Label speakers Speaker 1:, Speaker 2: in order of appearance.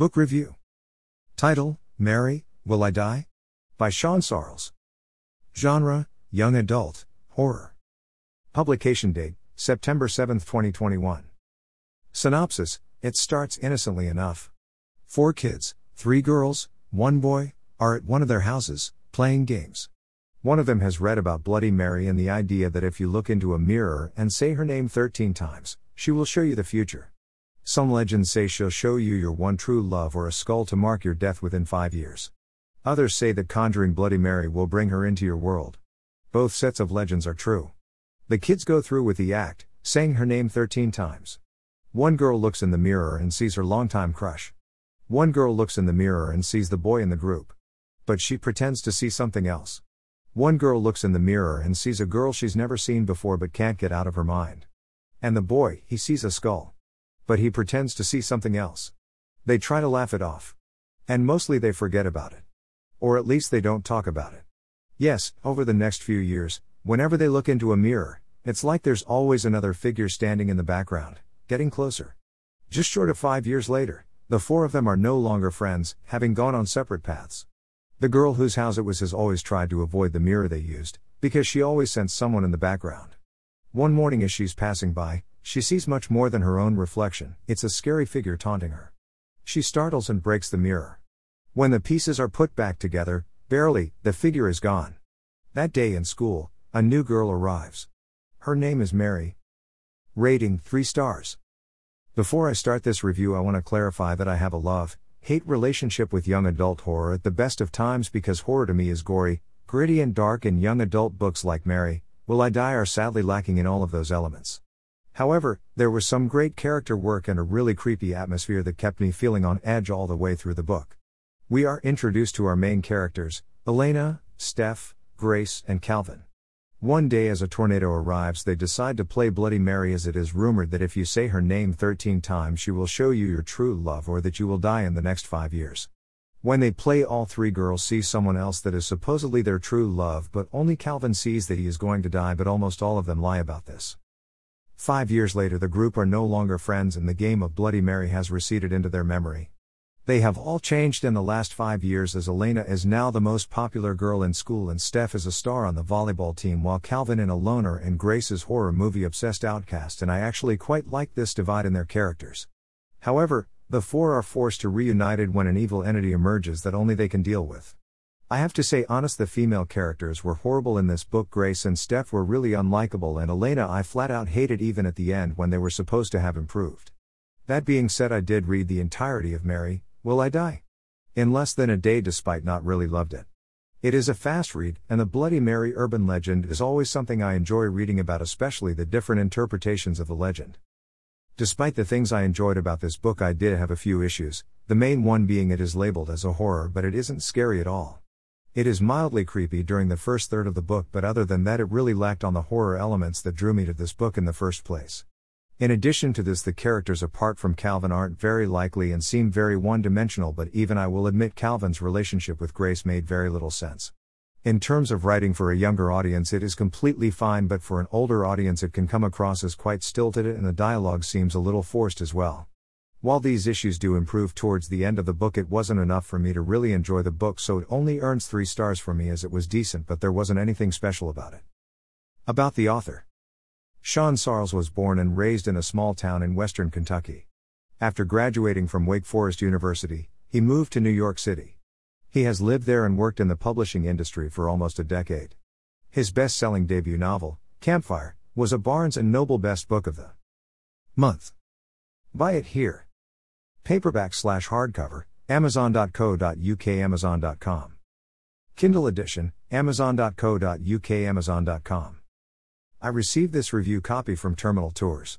Speaker 1: Book Review Title Mary, Will I Die? By Shawn Sarles. Genre Young Adult, Horror. Publication date September 7, 2021. Synopsis It starts innocently enough. Four kids, three girls, one boy, are at one of their houses, playing games. One of them has read about Bloody Mary and the idea that if you look into a mirror and say her name 13 times, she will show you the future. Some legends say she'll show you your one true love or a skull to mark your death within five years. Others say that conjuring Bloody Mary will bring her into your world. Both sets of legends are true. The kids go through with the act, saying her name 13 times. One girl looks in the mirror and sees her longtime crush. One girl looks in the mirror and sees the boy in the group. But she pretends to see something else. One girl looks in the mirror and sees a girl she's never seen before but can't get out of her mind. And the boy, he sees a skull. But he pretends to see something else. They try to laugh it off. And mostly they forget about it. Or at least they don't talk about it. Yes, over the next few years, whenever they look into a mirror, it's like there's always another figure standing in the background, getting closer. Just short of five years later, the four of them are no longer friends, having gone on separate paths. The girl whose house it was has always tried to avoid the mirror they used, because she always sensed someone in the background. One morning as she's passing by, she sees much more than her own reflection, it's a scary figure taunting her. She startles and breaks the mirror. When the pieces are put back together, barely, the figure is gone. That day in school, a new girl arrives. Her name is Mary. Rating 3 stars. Before I start this review, I want to clarify that I have a love, hate relationship with young adult horror at the best of times because horror to me is gory, gritty, and dark, and young adult books like Mary, Will I Die are sadly lacking in all of those elements. However, there was some great character work and a really creepy atmosphere that kept me feeling on edge all the way through the book. We are introduced to our main characters Elena, Steph, Grace, and Calvin. One day, as a tornado arrives, they decide to play Bloody Mary as it is rumored that if you say her name 13 times, she will show you your true love or that you will die in the next five years. When they play, all three girls see someone else that is supposedly their true love, but only Calvin sees that he is going to die, but almost all of them lie about this. Five years later, the group are no longer friends, and the game of Bloody Mary has receded into their memory. They have all changed in the last five years as Elena is now the most popular girl in school and Steph is a star on the volleyball team while Calvin in a loner and Grace is horror movie obsessed outcast and I actually quite like this divide in their characters. However, the four are forced to reunited when an evil entity emerges that only they can deal with. I have to say honest the female characters were horrible in this book Grace and Steph were really unlikable and Elena I flat out hated even at the end when they were supposed to have improved. That being said I did read the entirety of Mary, Will I Die? In less than a day, despite not really loved it. It is a fast read, and the Bloody Mary urban legend is always something I enjoy reading about, especially the different interpretations of the legend. Despite the things I enjoyed about this book, I did have a few issues, the main one being it is labeled as a horror, but it isn't scary at all. It is mildly creepy during the first third of the book, but other than that, it really lacked on the horror elements that drew me to this book in the first place. In addition to this, the characters apart from Calvin aren't very likely and seem very one dimensional, but even I will admit Calvin's relationship with Grace made very little sense. In terms of writing for a younger audience, it is completely fine, but for an older audience, it can come across as quite stilted and the dialogue seems a little forced as well. While these issues do improve towards the end of the book, it wasn't enough for me to really enjoy the book, so it only earns 3 stars for me as it was decent, but there wasn't anything special about it. About the author Shawn Sarles was born and raised in a small town in western Kentucky. After graduating from Wake Forest University, he moved to New York City. He has lived there and worked in the publishing industry for almost a decade. His best selling debut novel, Campfire, was a Barnes and Noble Best Book of the Month. Buy it here. Paperback slash hardcover, Amazon.co.uk, Amazon.com. Kindle edition, Amazon.co.uk, Amazon.com. I received this review copy from Terminal Tours.